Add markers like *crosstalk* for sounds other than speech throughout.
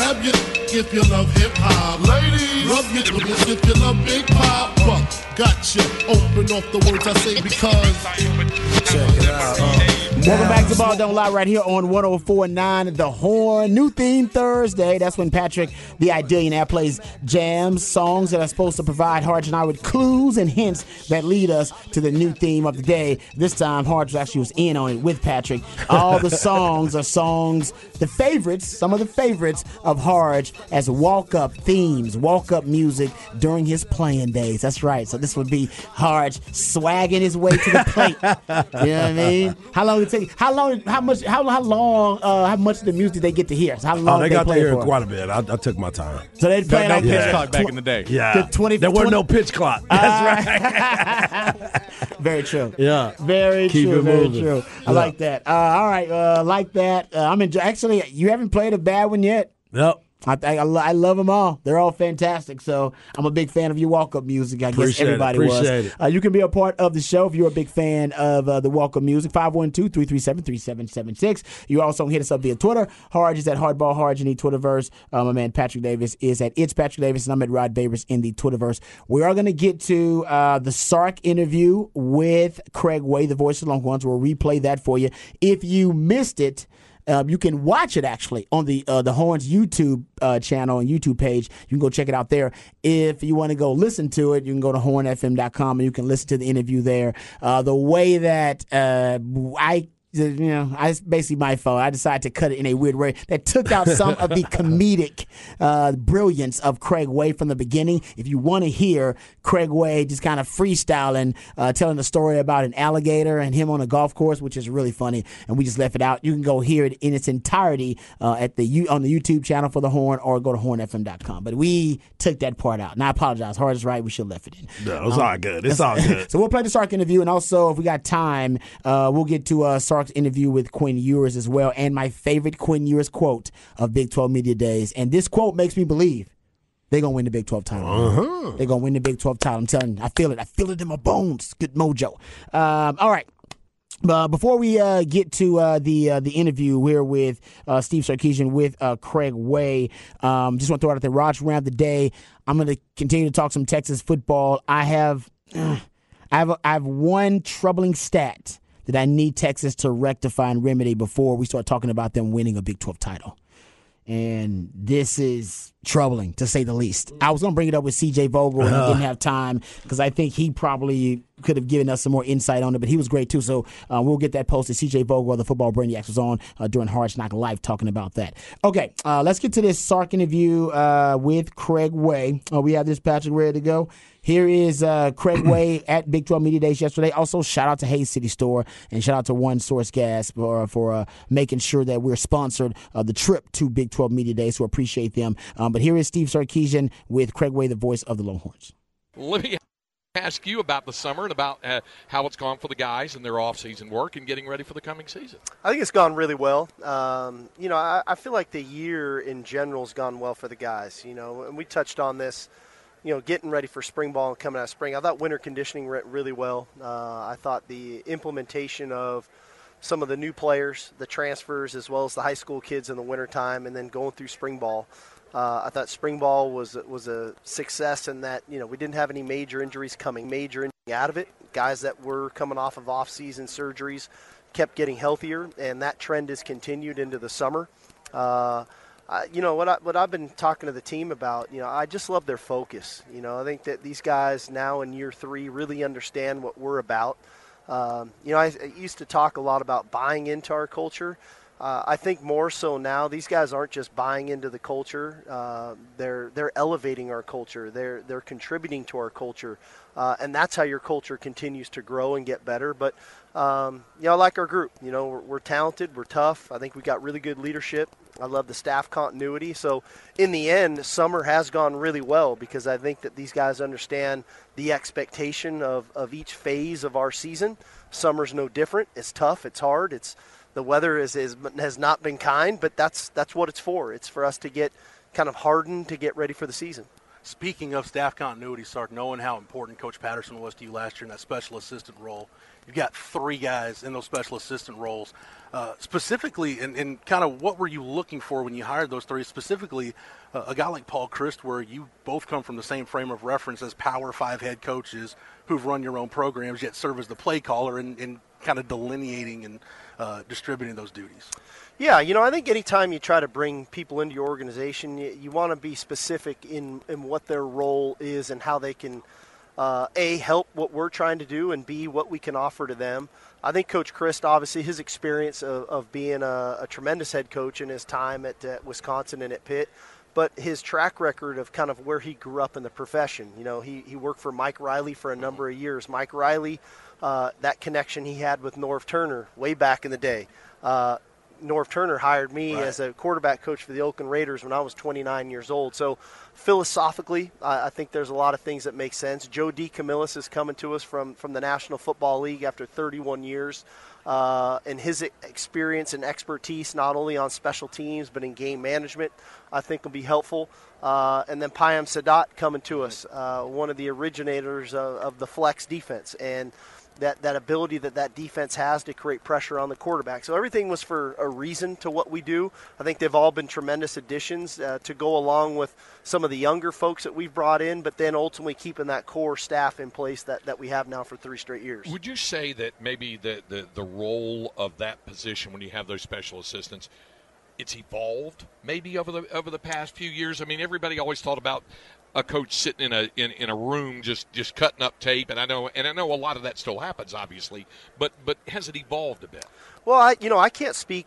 Grab your if you love hip hop. Ladies, rub your if you love Big Papa. Gotcha. Open off the words I say because. Check it out. Uh. Welcome back to Ball Don't Lie right here on 1049 The Horn. New theme Thursday. That's when Patrick, the Idillionaire, plays jams, songs that are supposed to provide Harge and I with clues and hints that lead us to the new theme of the day. This time, Harge actually was in on it with Patrick. All the *laughs* songs are songs, the favorites, some of the favorites of Harge as walk up themes, walk up music during his playing days. That's right. So this would be Harge swagging his way to the plate. you know what I mean? How long take? How long? How much? How how long? Uh, how much of the music did they get to hear? So how long Oh, they did got to hear for? quite a bit. I, I took my time. So they played no like pitch yeah. clock back in the day. Yeah, The 20 there were 20 no pitch clock. *laughs* That's right. *laughs* Very true. Yeah. Very Keep true. it Very moving. true. I Yeah. like that. Uh, all right. Uh, like that. Uh, I'm enjoy- actually. You haven't played a bad one yet. Yep. I, I, I love them all. They're all fantastic. So I'm a big fan of your walk up music. I guess Appreciate it. everybody Appreciate was. it. Uh, you can be a part of the show if you're a big fan of uh, the walk up music. 512 337 3776. You also hit us up via Twitter. Harge is at Hardball Harge in the Twitterverse. Uh, my man Patrick Davis is at It's Patrick Davis, and I'm at Rod Babers in the Twitterverse. We are going to get to uh, the Sark interview with Craig Way, the voice of the Longhorns. We'll replay that for you. If you missed it, um, you can watch it actually on the uh, the Horns YouTube uh, channel and YouTube page. You can go check it out there. If you want to go listen to it, you can go to hornfm.com and you can listen to the interview there. Uh, the way that uh, I you know, I, it's basically my fault. I decided to cut it in a weird way that took out some of the *laughs* comedic uh, brilliance of Craig Way from the beginning. If you want to hear Craig Way just kind of freestyling, uh, telling the story about an alligator and him on a golf course, which is really funny, and we just left it out. You can go hear it in its entirety uh, at the on the YouTube channel for the Horn, or go to hornfm.com. But we took that part out, and I apologize. Hard is right. We should have left it in. No, it's all good. It's all *laughs* good. So we'll play the Sark interview, and also if we got time, uh, we'll get to uh, Interview with Quinn Ewers as well, and my favorite Quinn Ewers quote of Big 12 Media Days. And this quote makes me believe they're gonna win the Big 12 title. Uh-huh. They're gonna win the Big 12 title. I'm telling you, I feel it. I feel it in my bones. Good mojo. Um, all right. Uh, before we uh, get to uh, the uh, the interview, we're with uh, Steve Sarkisian with uh, Craig Way. Um, just want to throw out there. Raj round the day. I'm going to continue to talk some Texas football. I have *sighs* I have I have one troubling stat that I need Texas to rectify and remedy before we start talking about them winning a Big 12 title. And this is troubling to say the least. I was going to bring it up with CJ Vogel and I didn't have time because I think he probably could have given us some more insight on it, but he was great too. So uh, we'll get that posted. CJ Vogel the Football Brainiacs was on uh, during Hard Knock Live talking about that. Okay, uh, let's get to this Sark interview uh, with Craig Way. Uh, we have this Patrick ready to go. Here is uh, Craig Way *clears throat* at Big 12 Media Days yesterday. Also, shout out to Hayes City Store and shout out to One Source Gas for for uh, making sure that we're sponsored uh, the trip to Big 12 Media Days. So appreciate them. Um, but here is Steve Sarkisian with Craig Way, the voice of the Longhorns. Let me ask you about the summer and about uh, how it's gone for the guys and their off-season work and getting ready for the coming season. I think it's gone really well. Um, you know, I, I feel like the year in general has gone well for the guys. You know, and we touched on this. You know, getting ready for spring ball and coming out of spring. I thought winter conditioning went really well. Uh, I thought the implementation of some of the new players, the transfers, as well as the high school kids in the wintertime, and then going through spring ball. Uh, I thought spring ball was was a success in that you know we didn't have any major injuries coming, major injury out of it. Guys that were coming off of off-season surgeries kept getting healthier, and that trend has continued into the summer. Uh, I, you know what I, what I've been talking to the team about. You know, I just love their focus. You know, I think that these guys now in year three really understand what we're about. Um, you know, I, I used to talk a lot about buying into our culture. Uh, I think more so now, these guys aren't just buying into the culture; uh, they're they're elevating our culture. They're they're contributing to our culture, uh, and that's how your culture continues to grow and get better. But um, you know, I like our group. You know, we're, we're talented, we're tough. I think we got really good leadership. I love the staff continuity. So in the end, summer has gone really well because I think that these guys understand the expectation of of each phase of our season. Summer's no different. It's tough. It's hard. It's the weather is, is has not been kind, but that's that's what it's for. It's for us to get kind of hardened to get ready for the season. Speaking of staff continuity, Sark, knowing how important Coach Patterson was to you last year in that special assistant role, you've got three guys in those special assistant roles. Uh, specifically, and, and kind of what were you looking for when you hired those three? Specifically, uh, a guy like Paul Chryst, where you both come from the same frame of reference as Power Five head coaches who've run your own programs, yet serve as the play caller and, and kind of delineating and uh, distributing those duties. Yeah, you know, I think anytime you try to bring people into your organization, you, you want to be specific in, in what their role is and how they can, uh, A, help what we're trying to do, and B, what we can offer to them. I think Coach Chryst, obviously, his experience of, of being a, a, tremendous head coach in his time at, at Wisconsin and at Pitt, but his track record of kind of where he grew up in the profession. You know, he, he worked for Mike Riley for a number of years. Mike Riley, uh, that connection he had with Norv Turner way back in the day. Uh, Norv Turner hired me right. as a quarterback coach for the Oakland Raiders when I was 29 years old. So philosophically, I, I think there's a lot of things that make sense. Joe DeCamillis is coming to us from, from the National Football League after 31 years. Uh, and his experience and expertise, not only on special teams but in game management, I think will be helpful. Uh, and then Payam Saadat coming to us, uh, one of the originators of, of the flex defense. And that, that ability that that defense has to create pressure on the quarterback. So everything was for a reason to what we do. I think they've all been tremendous additions uh, to go along with some of the younger folks that we've brought in, but then ultimately keeping that core staff in place that, that we have now for three straight years. Would you say that maybe the, the, the role of that position when you have those special assistants – it's evolved maybe over the over the past few years. I mean, everybody always thought about a coach sitting in a in, in a room just just cutting up tape, and I know and I know a lot of that still happens, obviously. But but has it evolved a bit? Well, I you know I can't speak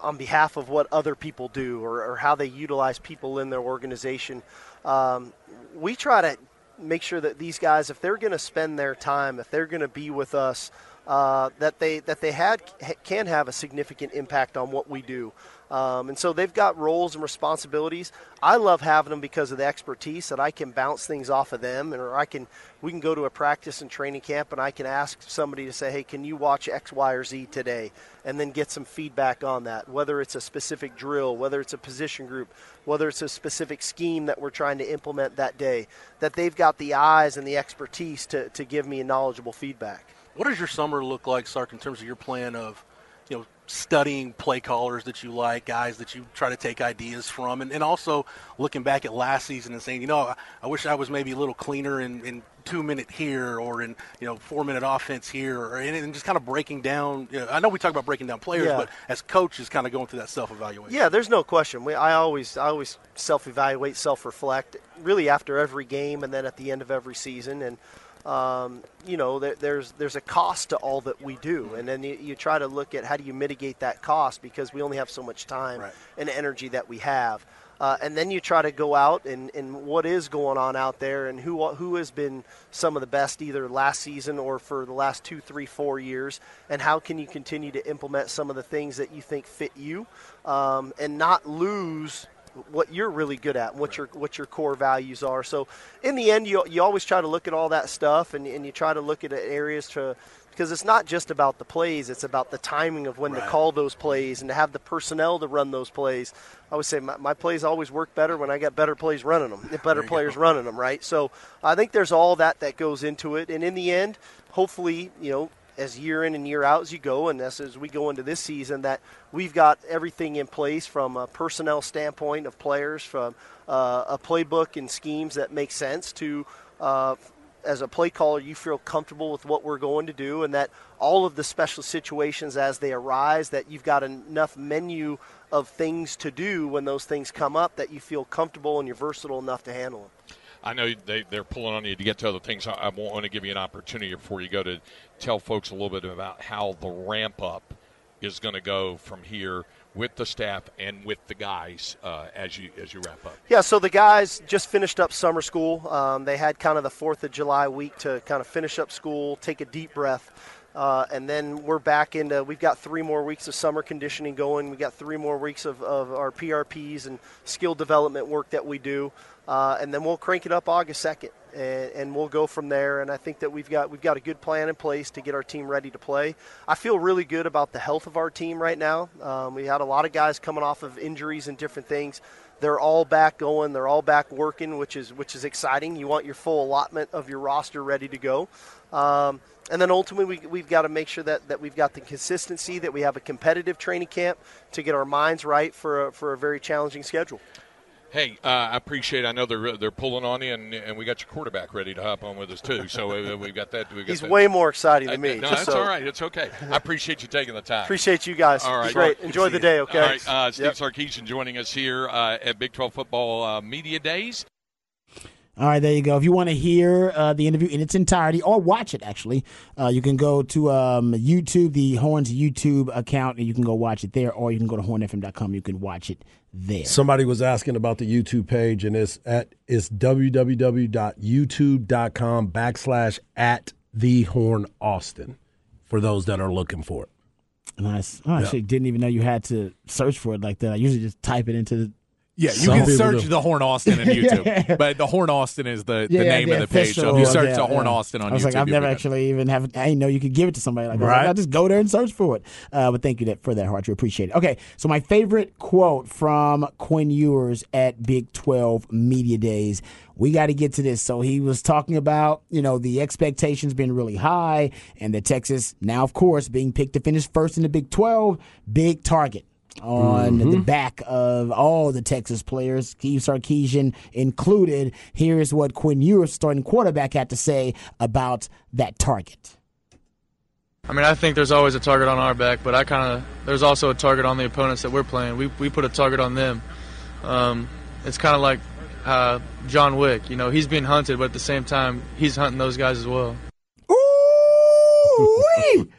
on behalf of what other people do or, or how they utilize people in their organization. Um, we try to make sure that these guys, if they're going to spend their time, if they're going to be with us, uh, that they that they had can have a significant impact on what we do. Um, and so they've got roles and responsibilities. I love having them because of the expertise that I can bounce things off of them, and or I can we can go to a practice and training camp, and I can ask somebody to say, "Hey, can you watch X, Y, or Z today?" and then get some feedback on that. Whether it's a specific drill, whether it's a position group, whether it's a specific scheme that we're trying to implement that day, that they've got the eyes and the expertise to, to give me knowledgeable feedback. What does your summer look like, Sark, in terms of your plan of, you know, studying play callers that you like, guys that you try to take ideas from, and, and also looking back at last season and saying, you know, I, I wish I was maybe a little cleaner in, in two minute here or in you know four minute offense here, or and, and just kind of breaking down. You know, I know we talk about breaking down players, yeah. but as coaches, kind of going through that self evaluation. Yeah, there's no question. We, I always I always self evaluate, self reflect, really after every game, and then at the end of every season, and um, you know, there, there's there's a cost to all that we do, and then you, you, try to look at how do you mitigate that cost because we only have so much time right. and energy that we have. Uh, and then you try to go out and, and what is going on out there and who who has been some of the best either last season or for the last two, three, four years, and how can you continue to implement some of the things that you think fit you, um, and not lose what you're really good at, what your what your core values are. So, in the end, you you always try to look at all that stuff, and, and you try to look at areas to because it's not just about the plays; it's about the timing of when right. to call those plays and to have the personnel to run those plays. I would say my, my plays always work better when I got better plays running them, better players go. running them, right? So, I think there's all that that goes into it, and in the end, hopefully, you know, as year in and year out as you go, and as, as we go into this season, that we've got everything in place from a personnel standpoint of players, from uh, a playbook and schemes that make sense to. Uh, as a play caller, you feel comfortable with what we're going to do, and that all of the special situations as they arise, that you've got enough menu of things to do when those things come up that you feel comfortable and you're versatile enough to handle them. I know they, they're pulling on you to get to other things. I, I want to give you an opportunity before you go to tell folks a little bit about how the ramp up is going to go from here with the staff and with the guys uh, as you as you wrap up. Yeah, so the guys just finished up summer school. Um, they had kind of the Fourth of July week to kind of finish up school, take a deep breath. Uh, and then we're back into we've got three more weeks of summer conditioning going. We've got three more weeks of, of our prps and skill development work that we do. Uh, and then we'll crank it up august 2nd and, and, we'll go from there. And i think that we've got we've got a good plan in place to get our team ready to play. I feel really good about the health of our team right now. Um, we had a lot of guys coming off of injuries and different things they're all back going they're all back working which is which is exciting you want your full allotment of your roster ready to go um, and then ultimately, we, we've got to make sure that, that we've got the consistency, that we have a competitive training camp to get our minds right for a, for a very challenging schedule. Hey, uh, I appreciate. It. I know they're they're pulling on you, and, and we got your quarterback ready to hop on with us too. So uh, we've got that. We've got He's that. way more exciting than uh, me. no, that's so. all right. It's okay. I appreciate you taking the time. Appreciate you guys. All right, great. Enjoy the day. Okay. All right, uh, Steve yep. Sarkisian joining us here uh, at Big 12 Football uh, Media Days. All right, there you go. If you want to hear uh, the interview in its entirety or watch it, actually, uh, you can go to um, YouTube, the Horns YouTube account, and you can go watch it there, or you can go to hornfm.com. You can watch it there. Somebody was asking about the YouTube page, and it's at it's www.youtube.com backslash at the Horn Austin for those that are looking for it. Nice. I actually yeah. didn't even know you had to search for it like that. I usually just type it into the yeah, you Some can search do. the Horn Austin on *laughs* YouTube, yeah. but the Horn Austin is the, the yeah, name the of the page. So if you search yeah, the Horn Austin on YouTube, I was YouTube, like, I've never actually even have. I didn't know you could give it to somebody like that. Right. Like, I'll just go there and search for it. Uh, but thank you for that, Hart. You appreciate it. Okay, so my favorite quote from Quinn Ewers at Big Twelve Media Days. We got to get to this. So he was talking about, you know, the expectations being really high, and the Texas now, of course, being picked to finish first in the Big Twelve. Big target on mm-hmm. the back of all the Texas players, Steve Sarkisian included. Here's what Quinn Ewers, starting quarterback, had to say about that target. I mean, I think there's always a target on our back, but I kind of there's also a target on the opponents that we're playing. We we put a target on them. Um, it's kind of like uh, John Wick. You know, he's being hunted, but at the same time, he's hunting those guys as well. Ooh! *laughs*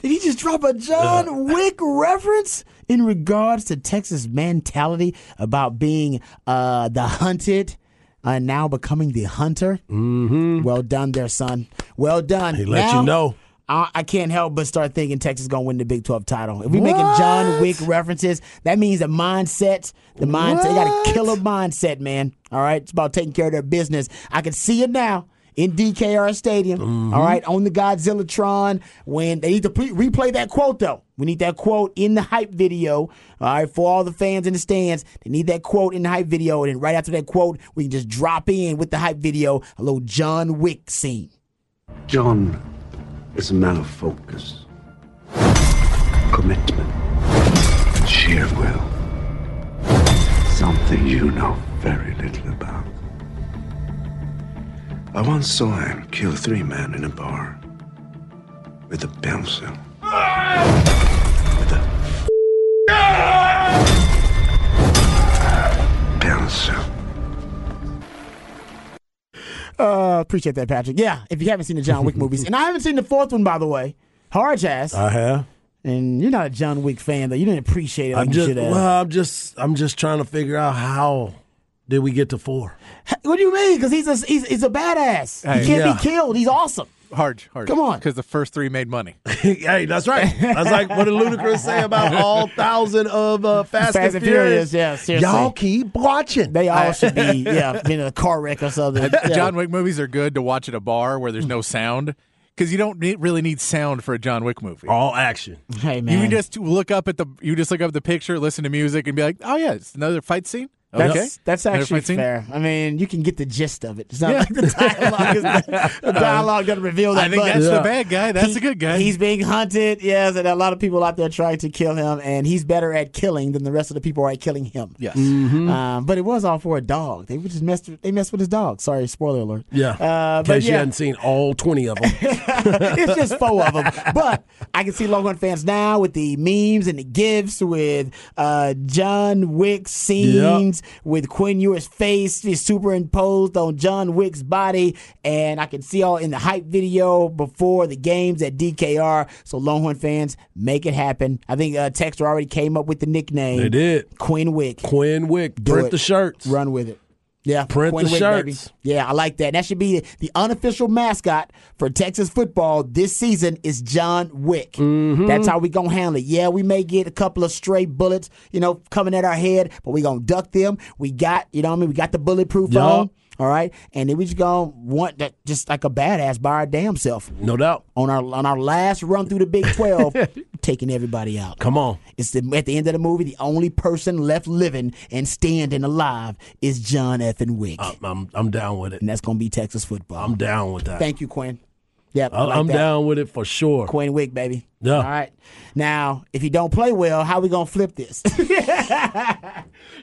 Did he just drop a John *laughs* Wick reference? In regards to Texas mentality about being uh, the hunted and uh, now becoming the hunter. Mm-hmm. Well done there, son. Well done. He let now, you know. I, can't help but start thinking Texas is going to win the Big 12 title. If we're making John Wick references, that means the mindset, the mindset, they got a killer mindset, man. All right, it's about taking care of their business. I can see it now in DKR Stadium. Mm-hmm. All right, on the Godzillatron. When they need to pre- replay that quote though, we need that quote in the hype video. All right, for all the fans in the stands, they need that quote in the hype video, and then right after that quote, we can just drop in with the hype video a little John Wick scene. John is a man of focus, commitment, sheer will. Something you know very little about. I once saw him kill three men in a bar with a pencil. With. Uh, appreciate that, Patrick. Yeah, if you haven't seen the John Wick *laughs* movies, and I haven't seen the fourth one, by the way, Hard has. I have. And you're not a John Wick fan, though. You didn't appreciate it. Like I'm just well. I'm just I'm just trying to figure out how did we get to four? What do you mean? Because he's a he's, he's a badass. Hey, he can't yeah. be killed. He's awesome. Hard, hard. Come on, because the first three made money. *laughs* hey, that's right. That's like what did Ludacris say about all thousand of uh, Fast, Fast, and Furious? Yeah, seriously. Y'all keep watching. They all should be yeah, in a car wreck or something. *laughs* Yeah. John Wick movies are good to watch at a bar where there's no sound because you don't need, really need sound for a John Wick movie. All action. Hey man, you can just look up at the you just look up the picture, listen to music, and be like, oh yeah, it's another fight scene. That's, okay. that's actually fair. I mean, you can get the gist of it. It's not yeah. like the dialogue. Is *laughs* the, the dialogue doesn't reveal that. I think much. that's yeah. the bad guy. That's he, the good guy. He's being hunted. Yes, and a lot of people out there trying to kill him, and he's better at killing than the rest of the people are at killing him. Yes. Mm-hmm. Um, but it was all for a dog. They just messed. They messed with his dog. Sorry, spoiler alert. Yeah. Uh, but yeah. you hadn't seen all twenty of them. *laughs* it's just four of them. But I can see Longhorn fans now with the memes and the gifs with uh, John Wick scenes with Quinn Ewers' face superimposed on John Wick's body, and I can see all in the hype video before the games at DKR. So Longhorn fans, make it happen. I think uh, Texter already came up with the nickname. They did. Quinn Wick. Quinn Wick. Do Print it. the shirts. Run with it. Yeah, print Quinn the Wick, shirts. Baby. Yeah, I like that. That should be the unofficial mascot for Texas football this season is John Wick. Mm-hmm. That's how we gonna handle it. Yeah, we may get a couple of stray bullets, you know, coming at our head, but we gonna duck them. We got, you know, what I mean, we got the bulletproof yep. on. All right, and then we just gonna want that just like a badass by our damn self. No doubt. On our on our last run through the Big Twelve, *laughs* taking everybody out. Come on. It's the, at the end of the movie, the only person left living and standing alive is John F. and Wick. I'm, I'm, I'm down with it, and that's gonna be Texas football. I'm down with that. Thank you, Quinn. Yeah, like I'm that. down with it for sure. Quinn Wick, baby. Yeah. All right. Now, if you don't play well, how we gonna flip this? *laughs*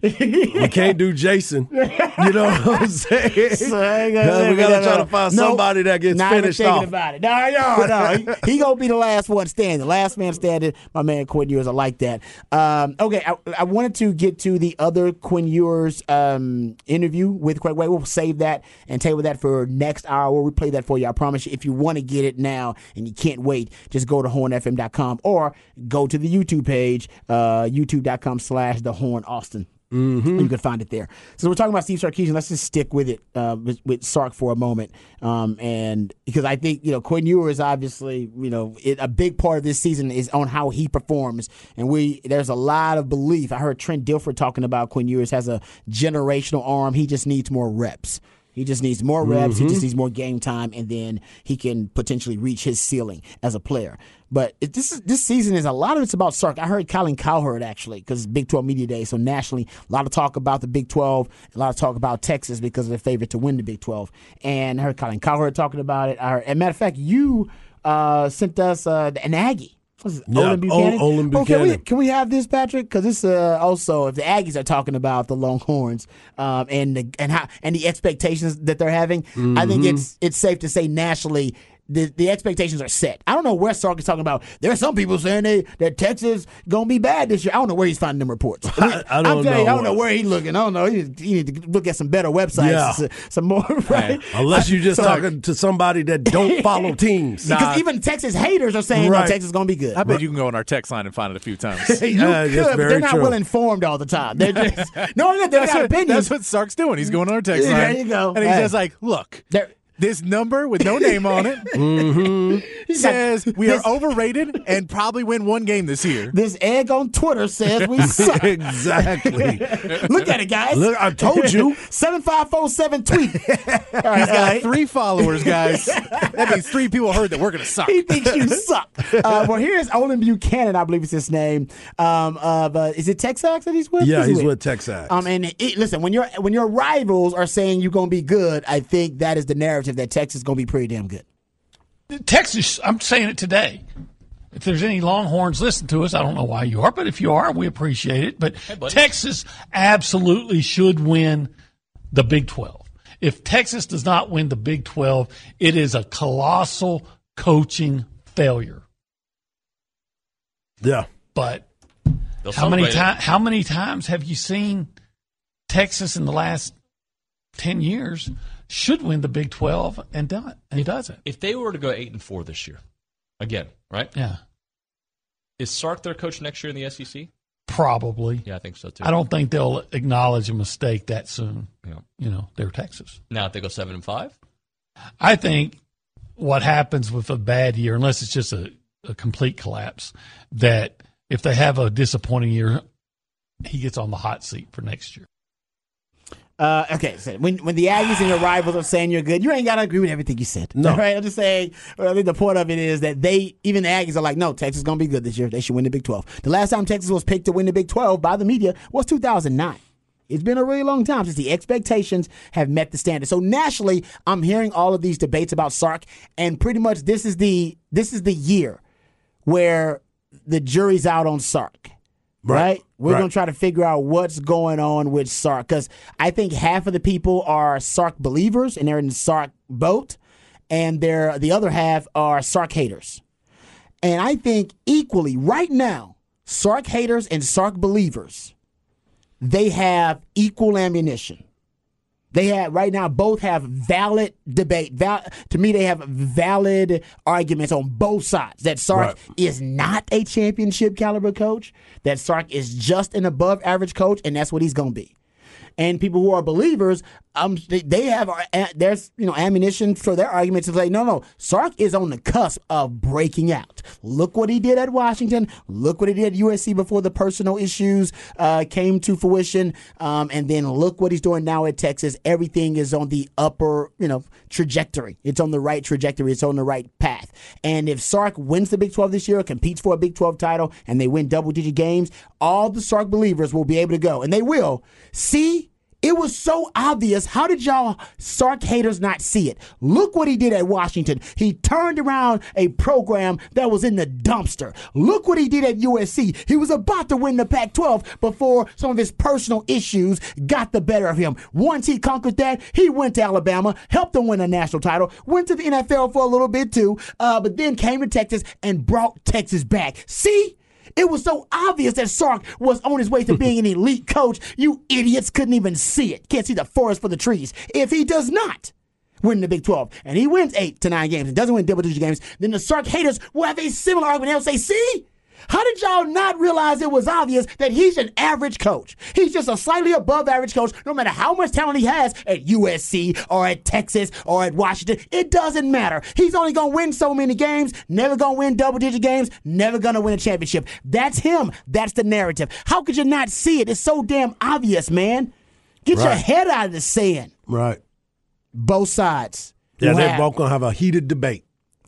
we can't do Jason. You know what I'm *laughs* saying? So we gotta try to find somebody that gets not finished even off. About it. No, no, no. he, he, gonna be the last one standing. Last man standing. My man Quinn Ewers. I like that. Um, okay, I, I, wanted to get to the other Quinn Ewers um, interview with Craig Way. We'll save that and table that for next hour. We'll replay that for you. I promise you. If you want to get it now and you can't wait, just go to hornfm.com or go to the YouTube page, uh, youtube.com slash the horn Austin. Mm-hmm. You can find it there. So we're talking about Steve Sarkisian. Let's just stick with it uh, with, with, Sark for a moment, um, and because I think you know Quinn Ewers obviously you know it, a big part of this season is on how he performs, and we there's a lot of belief. I heard Trent Dilfer talking about Quinn Ewers has a generational arm. He just needs more reps. He just needs more reps. Mm-hmm. He just mm-hmm. needs more game time, and then he can potentially reach his ceiling as a player. But it, this is, this season is a lot of it's about Sark. I heard Colin Cowherd actually because Big 12 Media Day. So nationally, a lot of talk about the Big 12, a lot of talk about Texas because of their favorite to win the Big 12. And I heard Colin Cowherd talking about it. I heard, as a matter of fact, you uh, sent us uh, an Aggie yeah, Olin Buchanan. O- Olin Buchanan. Oh, can we can we have this, Patrick? Because this uh, also, if the Aggies are talking about the Longhorns um, and the and how and the expectations that they're having, mm-hmm. I think mm-hmm. it's it's safe to say nationally the, the expectations are set. I don't know where Sark is talking about. There are some people saying they, that Texas gonna be bad this year. I don't know where he's finding them reports. *laughs* I, I don't know. You, I don't know where he's looking. I don't know. He, he need to look at some better websites. Yeah. Some, some more *laughs* right. Unless you're just talking to somebody that don't follow *laughs* teams. Because nah. even Texas haters are saying right. no, Texas is gonna be good. I bet right. you can go on our text line and find it a few times. you uh, could, but they're not true. well informed all the time. They're just no, they got opinions. That's what Sark's doing. He's going on our text line. There you go. And he's hey. just like, look. They're, this number with no name on it *laughs* mm-hmm. says we are overrated and probably win one game this year. This egg on Twitter says we *laughs* suck. exactly. *laughs* Look at it, guys. Look, I told you. 7547 tweet. All right, He's got three followers, guys. That means three people heard that we're going to suck. He thinks you suck. Uh, well, here's Olin Buchanan, I believe is his name. Um, uh, is it Texas that he's with? Yeah, he's, he's with? with Texas. Um, and it, listen, when your when your rivals are saying you're going to be good, I think that is the narrative that Texas is going to be pretty damn good. Texas, I'm saying it today. If there's any Longhorns listen to us, I don't know why you are, but if you are, we appreciate it. But hey, Texas absolutely should win the Big 12. If Texas does not win the Big 12, it is a colossal coaching failure. Yeah. But how many times how many times have you seen Texas in the last 10 years should win the Big 12 and done it, and he doesn't. If they were to go 8 and 4 this year, again, right? Yeah. Is Sark their coach next year in the SEC? Probably. Yeah, I think so too. I don't think they'll acknowledge a mistake that soon. Yeah. You know, they're Texas. Now, if they go 7 and 5? I think what happens with a bad year, unless it's just a, a complete collapse, that if they have a disappointing year, he gets on the hot seat for next year. Uh, okay, so when when the Aggies and your rivals are saying you're good, you ain't got to agree with everything you said. No, *laughs* right? I'm just saying. I think the point of it is that they, even the Aggies, are like, no, Texas is gonna be good this year. They should win the Big 12. The last time Texas was picked to win the Big 12 by the media was 2009. It's been a really long time since the expectations have met the standard. So nationally, I'm hearing all of these debates about Sark, and pretty much this is the this is the year where the jury's out on Sark. Right. right? We're right. going to try to figure out what's going on with Sark because I think half of the people are Sark believers and they're in the Sark boat, and they're, the other half are Sark haters. And I think equally right now, Sark haters and Sark believers they have equal ammunition. They have right now both have valid debate. Val, to me, they have valid arguments on both sides. That Sark right. is not a championship caliber coach. That Sark is just an above average coach, and that's what he's going to be and people who are believers, um, they, they have uh, there's you know ammunition for their argument to say no, no, Sark is on the cusp of breaking out. Look what he did at Washington. Look what he did at USC before the personal issues uh, came to fruition, um, and then look what he's doing now at Texas. Everything is on the upper you know trajectory. It's on the right trajectory. It's on the right path. And if Sark wins the Big 12 this year, competes for a Big 12 title, and they win double digit games, all the Sark believers will be able to go, and they will see it was so obvious. How did y'all Sark haters not see it? Look what he did at Washington. He turned around a program that was in the dumpster. Look what he did at USC. He was about to win the Pac 12 before some of his personal issues got the better of him. Once he conquered that, he went to Alabama, helped them win a national title, went to the NFL for a little bit too, uh, but then came to Texas and brought Texas back. See? It was so obvious that Sark was on his way to being an elite coach. You idiots couldn't even see it. Can't see the forest for the trees. If he does not win the Big 12 and he wins eight to nine games and doesn't win double digit games, then the Sark haters will have a similar argument. They'll say, see? How did y'all not realize it was obvious that he's an average coach? He's just a slightly above average coach, no matter how much talent he has at USC or at Texas or at Washington. It doesn't matter. He's only going to win so many games, never going to win double digit games, never going to win a championship. That's him. That's the narrative. How could you not see it? It's so damn obvious, man. Get right. your head out of the sand. Right. Both sides. Yeah, they're both going to have a heated debate.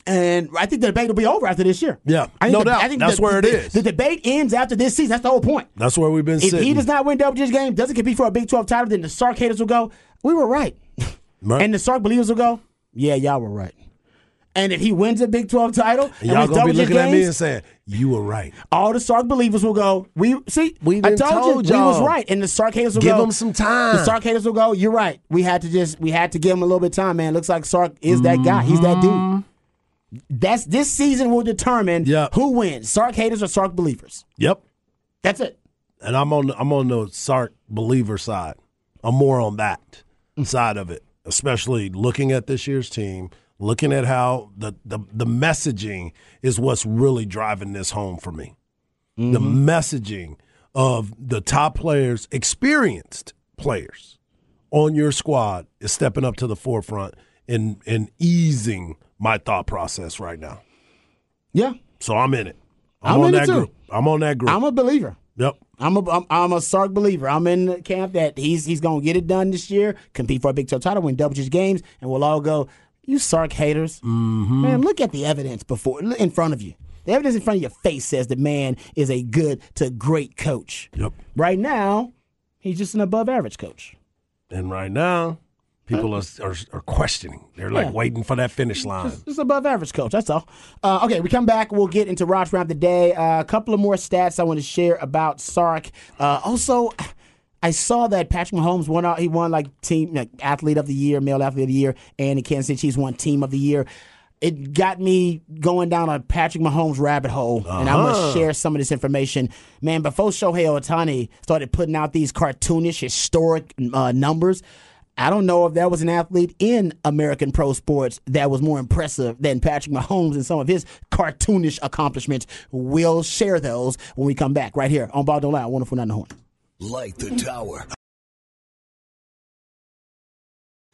And I think the debate will be over after this year. Yeah, I no the, doubt. I think That's the, where the, it is. The debate ends after this season. That's the whole point. That's where we've been. If sitting. he does not win double digit game, doesn't compete for a Big Twelve title, then the Sark haters will go, "We were right," *laughs* right. and the Sark believers will go, "Yeah, y'all were right." And if he wins a Big 12 title, and y'all gonna be looking games, at me and saying, "You were right." All the Sark believers will go, "We see, we I told, told you we was right." And the Sark haters will go, give go, them some time. The Sark haters will go, "You're right. We had to just, we had to give him a little bit of time, man. Looks like Sark is that guy. He's that dude." Mm-hmm. That's this season will determine yep. who wins: Sark haters or Sark believers. Yep, that's it. And I'm on I'm on the Sark believer side. I'm more on that side of it, especially looking at this year's team, looking at how the the, the messaging is what's really driving this home for me. Mm-hmm. The messaging of the top players, experienced players on your squad, is stepping up to the forefront and and easing my thought process right now. Yeah. So I'm in it. I'm, I'm on that group. I'm on that group. I'm a believer. Yep. I'm a I'm, I'm a Sark believer. I'm in the camp that he's he's gonna get it done this year, compete for a Big 12 title, win double digit games, and we'll all go, you Sark haters. Mm-hmm. Man, look at the evidence before in front of you. The evidence in front of your face says the man is a good to great coach. Yep. Right now, he's just an above average coach. And right now, People are, are, are questioning. They're like yeah. waiting for that finish line. Just, just above average coach. That's all. Uh, okay, we come back. We'll get into Raj round the day. Uh, a couple of more stats I want to share about Sark. Uh, also, I saw that Patrick Mahomes won. Out, he won like team like, athlete of the year, male athlete of the year, and the Kansas City Chiefs won team of the year. It got me going down a Patrick Mahomes rabbit hole, uh-huh. and I'm gonna share some of this information. Man, before Shohei Ohtani started putting out these cartoonish, historic uh, numbers. I don't know if there was an athlete in American pro sports that was more impressive than Patrick Mahomes and some of his cartoonish accomplishments. We'll share those when we come back right here on Ball Don't Lie, Wonderful Not the Horn. Light the tower.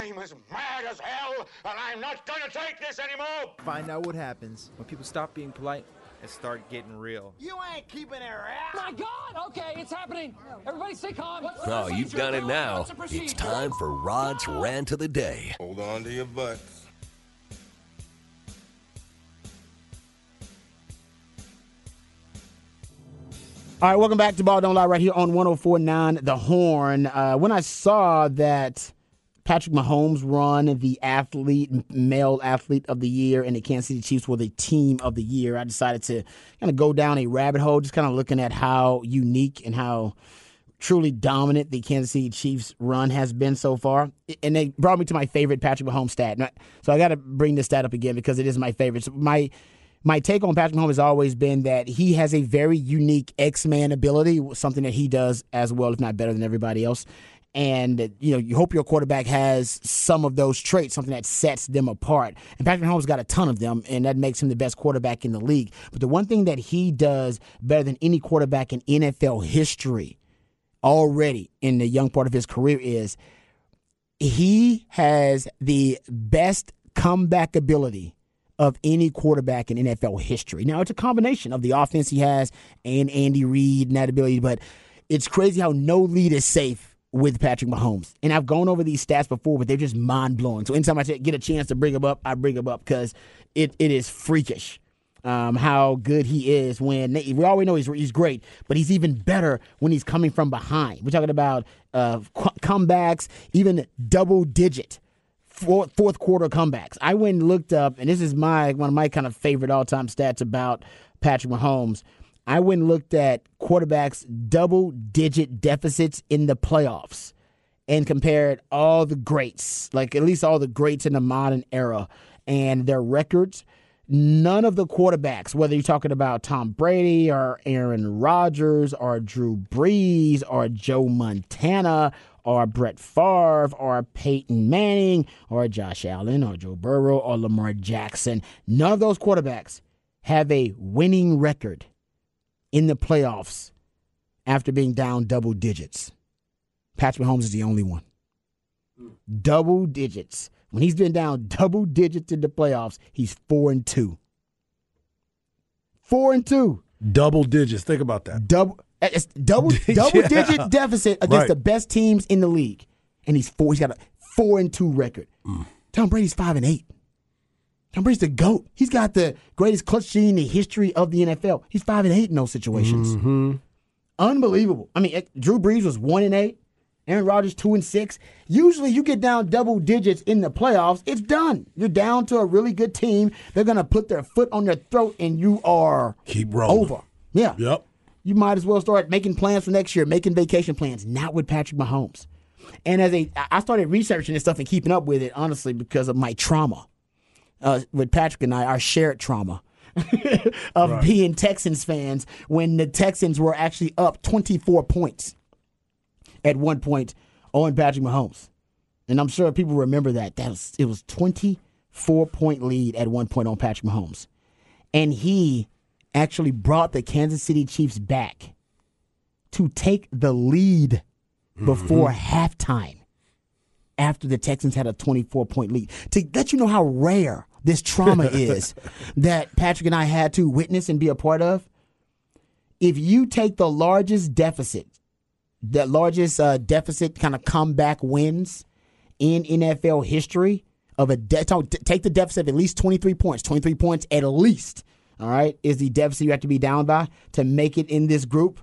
I'm as mad as hell, and I'm not gonna take this anymore. Find out what happens when people stop being polite and start getting real. You ain't keeping it real. My God! Okay, it's happening. Everybody stay calm. What's oh, you've done it now. It's time for Rod's rant of the day. Hold on to your butts. All right, welcome back to Ball Don't Lie right here on 1049 The Horn. Uh, when I saw that Patrick Mahomes run the athlete, male athlete of the year, and the Kansas City Chiefs were the team of the year. I decided to kind of go down a rabbit hole, just kind of looking at how unique and how truly dominant the Kansas City Chiefs run has been so far. And they brought me to my favorite Patrick Mahomes stat. So I got to bring this stat up again because it is my favorite. So my my take on Patrick Mahomes has always been that he has a very unique X-Man ability, something that he does as well, if not better than everybody else. And you know, you hope your quarterback has some of those traits, something that sets them apart. And Patrick Mahomes got a ton of them, and that makes him the best quarterback in the league. But the one thing that he does better than any quarterback in NFL history already in the young part of his career is he has the best comeback ability of any quarterback in NFL history. Now, it's a combination of the offense he has and Andy Reid and that ability, but it's crazy how no lead is safe with Patrick Mahomes. And I've gone over these stats before, but they're just mind blowing. So anytime I get a chance to bring them up, I bring them up because it, it is freakish. Um, how good he is when we already know he's he's great, but he's even better when he's coming from behind. We're talking about uh, comebacks, even double digit fourth, fourth quarter comebacks. I went and looked up, and this is my one of my kind of favorite all time stats about Patrick Mahomes. I went and looked at quarterbacks double digit deficits in the playoffs and compared all the greats, like at least all the greats in the modern era, and their records. None of the quarterbacks, whether you're talking about Tom Brady or Aaron Rodgers or Drew Brees or Joe Montana or Brett Favre or Peyton Manning or Josh Allen or Joe Burrow or Lamar Jackson. None of those quarterbacks have a winning record in the playoffs after being down double digits. Patrick Mahomes is the only one. Double digits. When he's been down *laughs* double digits in the playoffs, he's four and two. Four and two. Double digits. Think about that. Double it's double *laughs* double yeah. digit deficit against right. the best teams in the league, and he's four. He's got a four and two record. Mm. Tom Brady's five and eight. Tom Brady's the goat. He's got the greatest clutch gene in the history of the NFL. He's five and eight in those situations. Mm-hmm. Unbelievable. I mean, Drew Brees was one and eight. Aaron Rodgers two and six. Usually, you get down double digits in the playoffs, it's done. You're down to a really good team. They're gonna put their foot on your throat, and you are keep rolling over. Yeah. Yep you might as well start making plans for next year, making vacation plans, not with Patrick Mahomes. And as a, I started researching this stuff and keeping up with it, honestly, because of my trauma uh, with Patrick and I, our shared trauma *laughs* of right. being Texans fans when the Texans were actually up 24 points at one point on Patrick Mahomes. And I'm sure people remember that. That was it was 24 point lead at one point on Patrick Mahomes. And he actually brought the Kansas City Chiefs back to take the lead before mm-hmm. halftime after the Texans had a 24 point lead. To let you know how rare this trauma *laughs* is that Patrick and I had to witness and be a part of. If you take the largest deficit, the largest uh, deficit kind of comeback wins in NFL history of a de- take the deficit of at least 23 points, 23 points at least all right, is the deficit you have to be down by to make it in this group.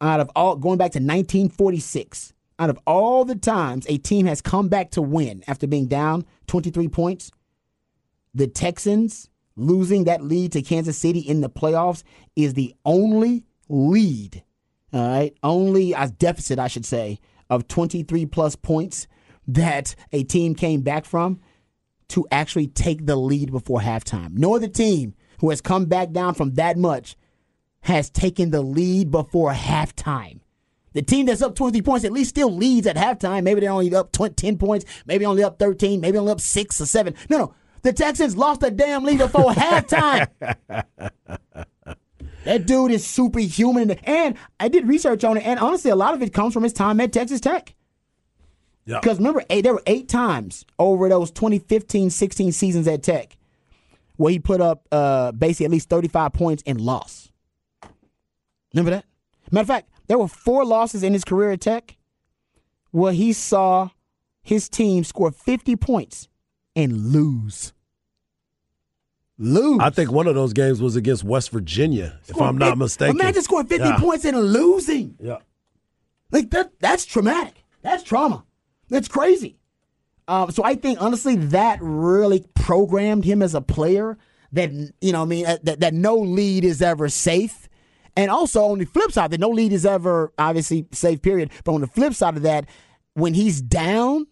Out of all, going back to 1946, out of all the times a team has come back to win after being down 23 points, the Texans losing that lead to Kansas City in the playoffs is the only lead, all right, only a deficit, I should say, of 23 plus points that a team came back from to actually take the lead before halftime. No other team who has come back down from that much, has taken the lead before halftime. The team that's up 20 points at least still leads at halftime. Maybe they're only up 20, 10 points, maybe only up 13, maybe only up 6 or 7. No, no. The Texans lost a damn lead before *laughs* halftime. That dude is superhuman. And I did research on it, and honestly, a lot of it comes from his time at Texas Tech. Yeah. Because remember, eight, there were eight times over those 2015 16 seasons at Tech where he put up uh, basically at least 35 points and lost. Remember that? Matter of fact, there were four losses in his career at Tech where he saw his team score 50 points and lose. Lose. I think one of those games was against West Virginia, if I'm not mistaken. Imagine scoring 50 yeah. points and losing. Yeah. Like that that's traumatic. That's trauma. That's crazy. Um, so I think honestly that really programmed him as a player. That you know, I mean, uh, that, that no lead is ever safe. And also on the flip side, that no lead is ever obviously safe. Period. But on the flip side of that, when he's down,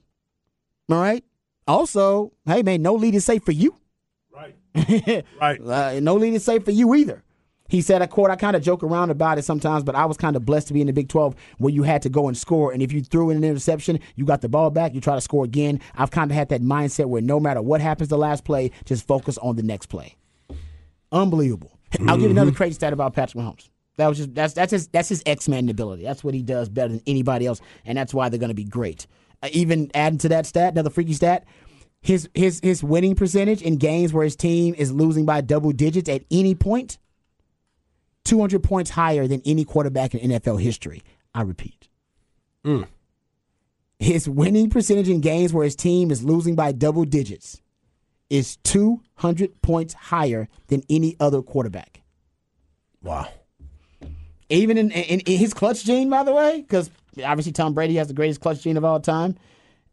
all right. Also, hey man, no lead is safe for you. Right. *laughs* right. Uh, no lead is safe for you either. He said, "I quote, I kind of joke around about it sometimes, but I was kind of blessed to be in the Big 12 where you had to go and score. And if you threw in an interception, you got the ball back, you try to score again. I've kind of had that mindset where no matter what happens the last play, just focus on the next play. Unbelievable. Mm-hmm. I'll give you another crazy stat about Patrick Mahomes. That was just that's that's his that's his X Man ability. That's what he does better than anybody else, and that's why they're going to be great. Even adding to that stat, another freaky stat, his his his winning percentage in games where his team is losing by double digits at any point 200 points higher than any quarterback in NFL history. I repeat. Mm. His winning percentage in games where his team is losing by double digits is 200 points higher than any other quarterback. Wow. Even in, in, in his clutch gene, by the way, because obviously Tom Brady has the greatest clutch gene of all time.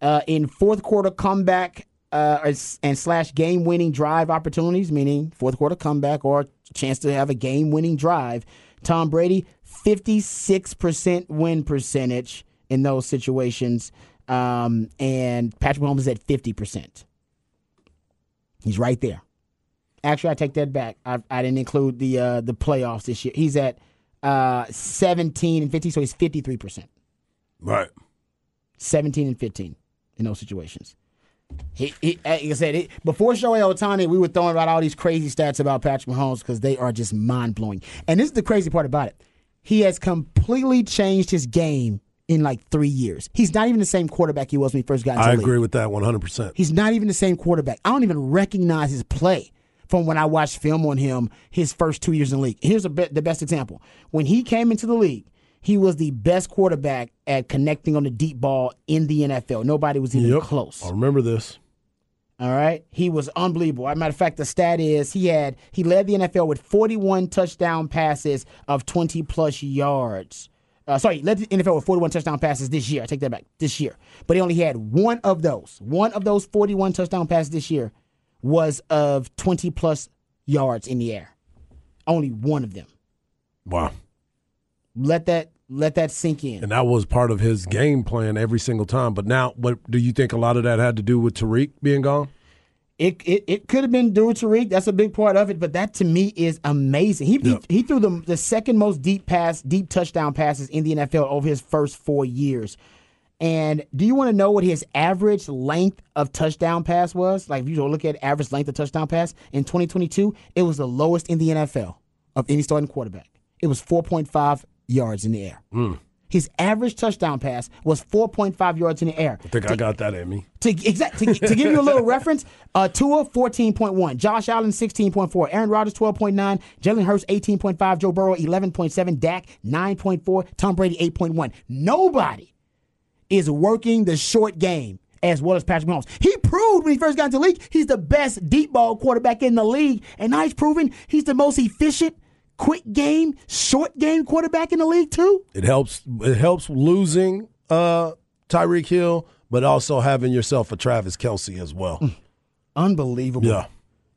Uh, in fourth quarter comeback uh, and slash game winning drive opportunities, meaning fourth quarter comeback or chance to have a game winning drive. Tom Brady, 56% win percentage in those situations. Um, and Patrick Mahomes is at 50%. He's right there. Actually, I take that back. I, I didn't include the uh, the playoffs this year. He's at uh, 17 and 15, so he's 53%. Right. 17 and 15 in those situations. He, he, like I said, it, before Shohei Ohtani, we were throwing out all these crazy stats about Patrick Mahomes because they are just mind blowing. And this is the crazy part about it. He has completely changed his game in like three years. He's not even the same quarterback he was when he first got into I agree league. with that 100%. He's not even the same quarterback. I don't even recognize his play from when I watched film on him his first two years in the league. Here's a be- the best example. When he came into the league, he was the best quarterback at connecting on the deep ball in the NFL. Nobody was even yep. close. I remember this. All right, he was unbelievable. As a matter of fact, the stat is he had he led the NFL with 41 touchdown passes of 20 plus yards. Uh, sorry, led the NFL with 41 touchdown passes this year. I take that back. This year, but he only had one of those. One of those 41 touchdown passes this year was of 20 plus yards in the air. Only one of them. Wow. Let that let that sink in. And that was part of his game plan every single time. But now, what do you think a lot of that had to do with Tyreek being gone? It it, it could have been due to Tyreek. That's a big part of it. But that to me is amazing. He yep. he, he, threw the the second most deep pass, deep touchdown passes in the NFL over his first four years. And do you want to know what his average length of touchdown pass was? Like if you look at average length of touchdown pass in 2022, it was the lowest in the NFL of any starting quarterback. It was 4.5 yards in the air. Mm. His average touchdown pass was 4.5 yards in the air. I think to, I got that me. To, exact, to, to give you a little reference, *laughs* uh, Tua 14.1, Josh Allen 16.4, Aaron Rodgers 12.9, Jalen Hurts 18.5, Joe Burrow 11.7, Dak 9.4, Tom Brady 8.1. Nobody is working the short game as well as Patrick Mahomes. He proved when he first got into the league he's the best deep ball quarterback in the league, and now he's proven he's the most efficient – quick game, short game quarterback in the league too. It helps. It helps losing uh, Tyreek Hill, but also having yourself a Travis Kelce as well. Mm. Unbelievable. Yeah.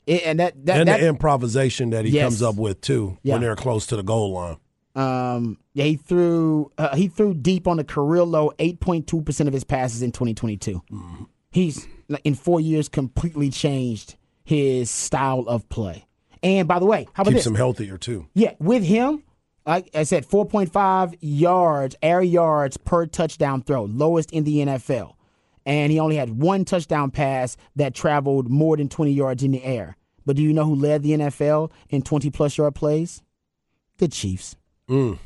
It, and that, that and that, the improvisation that he yes. comes up with too yeah. when they're close to the goal line. Um, yeah, he threw uh, he threw deep on the career low, eight point two percent of his passes in twenty twenty two. Mm-hmm. He's in four years completely changed his style of play. And by the way, how about Keeps this? him healthier too. Yeah, with him, like I said, 4.5 yards, air yards per touchdown throw, lowest in the NFL. And he only had one touchdown pass that traveled more than 20 yards in the air. But do you know who led the NFL in 20 plus yard plays? The Chiefs. Mm.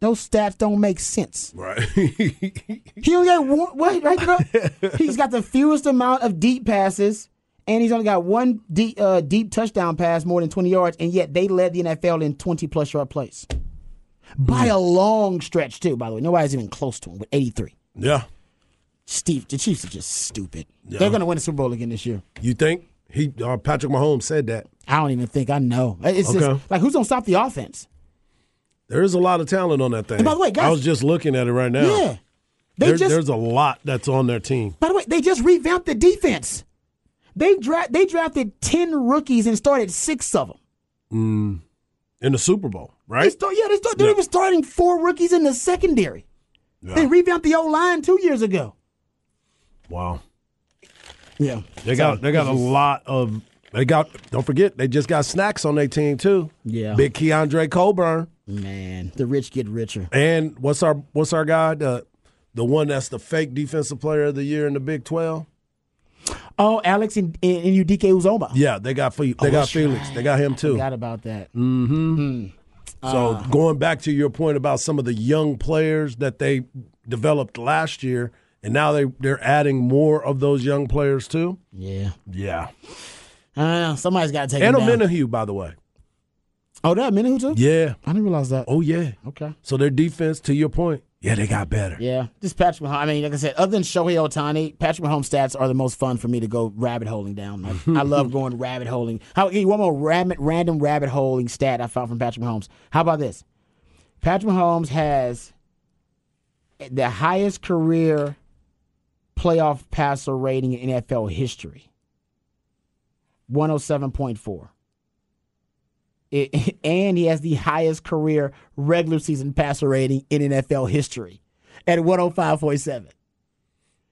Those stats don't make sense. Right. *laughs* he only got one. Wait, right? He's got the fewest amount of deep passes and he's only got one deep, uh, deep touchdown pass more than 20 yards, and yet they led the NFL in 20 plus yard plays. By a long stretch, too, by the way. Nobody's even close to him with 83. Yeah. Steve, the Chiefs are just stupid. Yeah. They're going to win the Super Bowl again this year. You think? He uh, Patrick Mahomes said that. I don't even think I know. It's okay. just like who's going to stop the offense? There is a lot of talent on that thing. And by the way, guys, I was just looking at it right now. Yeah. There, just, there's a lot that's on their team. By the way, they just revamped the defense. They dra- they drafted ten rookies and started six of them. Mm. In the Super Bowl, right? They start, yeah, they start, yeah. even starting four rookies in the secondary. Yeah. They revamped the old line two years ago. Wow. Yeah, they got so, they got a lot of They got. Don't forget, they just got snacks on their team too. Yeah. Big Keondre Coburn. Man, the rich get richer. And what's our what's our guy? The the one that's the fake defensive player of the year in the Big Twelve. Oh, Alex and, and Udike Uzoma. Yeah, they got they Oh, got Felix. They got him too. Forgot about that. Mm-hmm. So Uh. going back to your point about some of the young players that they developed last year, and now they they're adding more of those young players too. Yeah. Yeah. Uh, somebody's got to take And him a down. Minahue, by the way. Oh, that Minahu too? Yeah. I didn't realize that. Oh yeah. Okay. So their defense, to your point, yeah, they got better. Yeah, just Patrick Mahomes. I mean, like I said, other than Shohei Ohtani, Patrick Mahomes stats are the most fun for me to go rabbit holing down. Like, *laughs* I love going rabbit holing. How one more rabbit, random rabbit holing stat I found from Patrick Mahomes? How about this? Patrick Mahomes has the highest career playoff passer rating in NFL history. 107.4. It, *laughs* and he has the highest career regular season passer rating in NFL history at 105.7.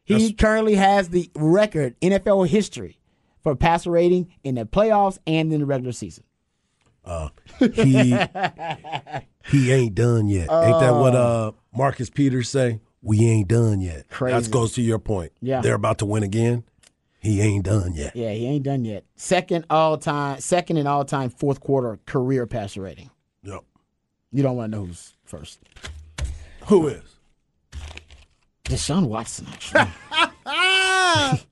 He currently has the record NFL history for passer rating in the playoffs and in the regular season. Uh, he he ain't done yet. ain't that what uh Marcus Peters say? We ain't done yet. Crazy. That goes to your point. Yeah. They're about to win again. He ain't done yet. Yeah, he ain't done yet. Second all time, second in all time fourth quarter career passer rating. Yep. You don't want to know who's first. Who is? Deshaun Watson. *laughs* *laughs*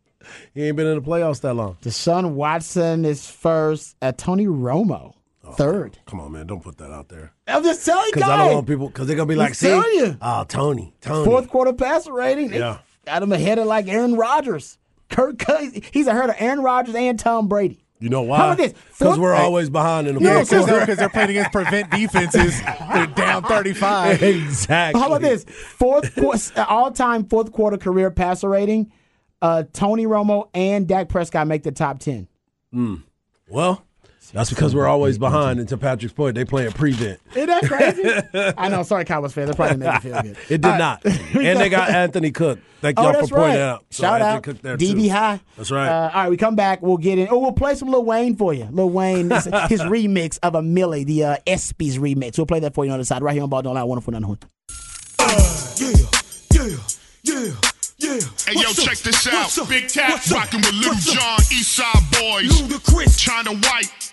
He ain't been in the playoffs that long. Deshaun Watson is first. Uh, Tony Romo, third. Come on, man. Don't put that out there. I'm just telling you, Because I don't want people, because they're going to be like, see? you. Oh, Tony. Tony. Fourth quarter passer rating. They Yeah. Got him ahead of like Aaron Rodgers. Kirk Cousins. He's ahead of Aaron Rodgers and Tom Brady. You know why? How about this? Because we're always behind in the No, fourth Because quarter. they're, 'cause they're playing against prevent defenses. They're down *laughs* 35. exactly. How about this? Fourth all time fourth quarter career passer rating. Uh, Tony Romo and Dak Prescott make the top ten. Mm. Well, that's because we're always behind. And to Patrick's point, they play a prevent. Isn't that crazy? *laughs* I know. Sorry, Cowboys fans. That probably made me feel good. *laughs* It did All right. not. *laughs* and they got Anthony Cook. Thank Oh, y'all that's for pointing right. out. So Shout Anthony out, Cook there DB too. High. That's right. Uh, all right, we come back. We'll get in. Oh, we'll play some Lil Wayne for you. Lil Wayne, this- his remix of a Milli, the uh, ESPYS remix. We'll play that for you on the side right here on Ball Don't Lie. Wonderful, none horn. Yeah, yeah, yeah, yeah. Hey, yo, check this out. Big Cat rocking with Lil Jon, Eastside Boys. Ludacris. China White.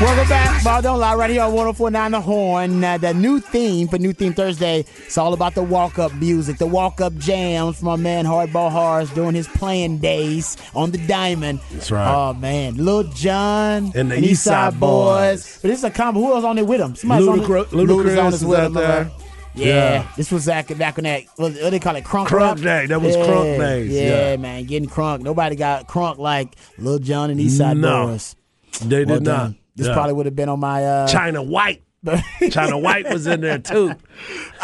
Welcome back. Ball Don't Lie right here on 1049 The Horn. Uh, the new theme for New Theme Thursday, it's all about the walk up music, the walk up jams from my man Hardball Harris during his playing days on the Diamond. That's right. Oh, man. Lil Jon And the Eastside East Side Boys. But this is a combo. Who else on there with him? Somebody's on it. Ludacris on is with out him, there. Yeah. Yeah. this was back, back when that, what, what do they call it, crunk Crunk day. That was yeah. crunk days. Yeah, Yeah. man, getting crunk. Nobody got crunk like Lil Jon and Eastside No. Boys. They Well did done. not. This Yeah. probably would have been on my uh, China White. *laughs* China White was in there too. *laughs*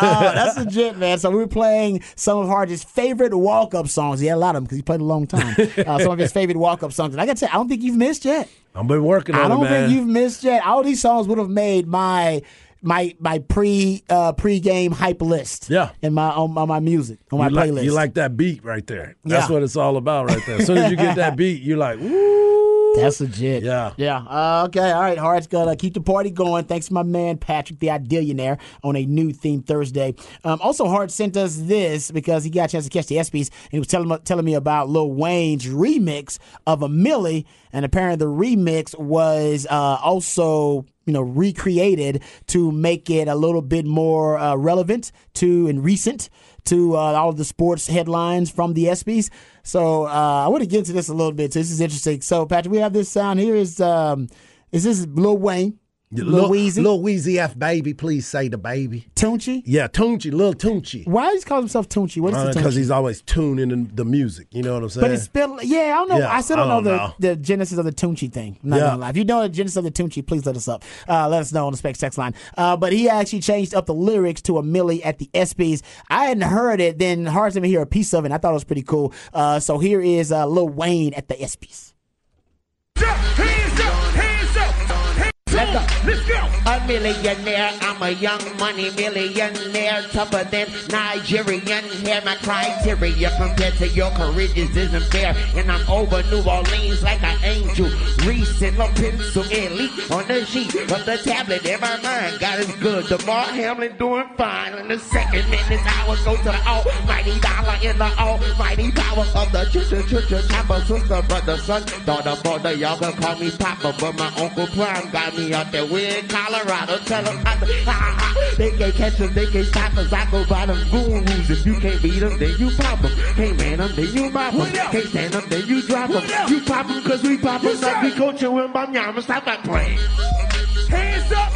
Oh, that's legit, man. So we were playing some of Hardy's favorite walk-up songs. He had a lot of them because he played a long time. Uh, some of his favorite walk-up songs. And I got to say, I don't think you've missed yet. I've been working on it. I don't man. think you've missed yet. All these songs would have made my my my pre uh, pre-game hype list. Yeah. in my on, on my music on my like, playlist. you like that beat right there. That's Yeah. what it's all about right there. As soon as you get that *laughs* beat, you're like, woo. That's legit. Yeah. Yeah. Uh, okay. All right. Hart's gonna keep the party going. Thanks to my man Patrick, the Idillionaire, on a new theme Thursday. Um, also, Hart sent us this because he got a chance to catch the ESPYS, and he was telling telling me about Lil Wayne's remix of a Milli, and apparently the remix was uh, also you know recreated to make it a little bit more uh, relevant to and recent to uh, all of the sports headlines from the ESPYS. So uh, I want to get into this a little bit. So this is interesting. So Patrick, we have this sound here. Is um, is this Lil Wayne? Lil Weezy? Lil Weezy F baby, please say the baby. Tunechi? Yeah, Tunechi, Lil Tunechi. Why does he call himself Tunechi? What is the Because Tunechi? he's always tuning in the music. You know what I'm saying? But it's spelled, yeah, I don't know. Yeah, I still don't, I don't know, know. The, the genesis of the Tunechi thing. I'm not Yeah. gonna lie. If you know the genesis of the Tunechi, please let us up. Uh, let us know on the Specs text line. Uh, but he actually changed up the lyrics to a Milli at the ESPYS. I hadn't heard it, then Hard to hear a piece of it. I thought it was pretty cool. Uh, so here is uh, Lil Wayne at the ESPYS. Let's go. Let's go. A millionaire. I'm a young money millionaire. Tougher than Nigerian hair. My criteria compared to your courageous isn't fair. And I'm over New Orleans like an angel. Recent, no pencil elite on the sheet. But the tablet in my mind. God is good. Damar Hamlin doing fine. In the second minute, I will go to the almighty dollar in the almighty power of the church, church, church, chopper, sister, brother, son, daughter, mother. Y'all can call me Papa, but my Uncle Prime got me out there. we in Colorado. Tell them, ha, ha, they can't catch us, they can't stop us. I go by them gurus. If you can't beat them, then you pop them. Can't man them, then you mop them. Can't stand them, then you drop them. You pop them cause we pop them like we coaching with Banyama. Stop that playing. Hands up,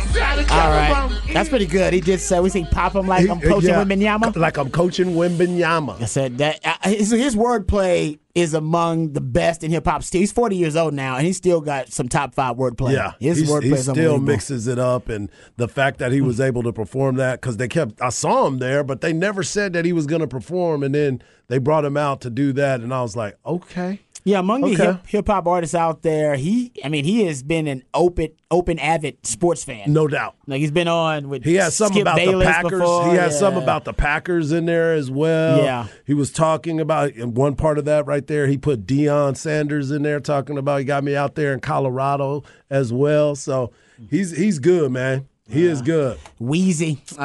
All right, that's pretty good. He did say we say pop him like I'm coaching Yeah, Wembanyama. Like I'm coaching Wembanyama. I said that uh, his, his wordplay is among the best in hip hop. Still, he's 40 years old now, and he's still got some top five wordplay. Yeah, his he's- wordplay he is still mixes it up, and the fact that he was able to perform that because they kept I saw him there, but they never said that he was going to perform, and then they brought him out to do that, and I was like, okay, Yeah, among the Okay. hip hip hop artists out there, he I mean he has been an open open avid sports fan. no doubt. Like he's been on with He has something Skip about Bayless the Packers. Before. he has yeah. something about the Packers in there as well. Yeah. He was talking about in one part of that right there. He put Deion Sanders in there talking about he got me out there in Colorado as well. So he's he's good, man. He is good. Weezy. Uh,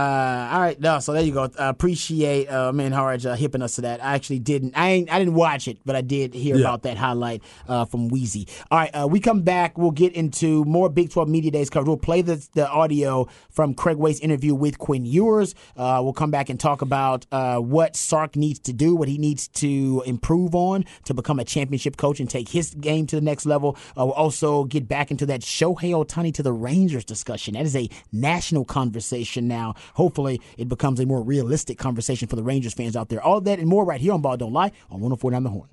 all right, no. So there you go. Uh, appreciate uh, man Harge uh, hipping us to that. I actually didn't. I ain't, I didn't watch it, but I did hear Yeah. about that highlight uh, from Weezy. All right, uh, we come back. We'll get into more Big 12 Media Days coverage. We'll play the, the audio from Craig Way's interview with Quinn Ewers. Uh, we'll come back and talk about uh, what Sark needs to do, what he needs to improve on to become a championship coach and take his game to the next level. Uh, we'll also get back into that Shohei Ohtani to the Rangers discussion. That is a national conversation now. Hopefully, it becomes a more realistic conversation for the Rangers fans out there. All that and more right here on Ball Don't Lie on 104.9 The Horn.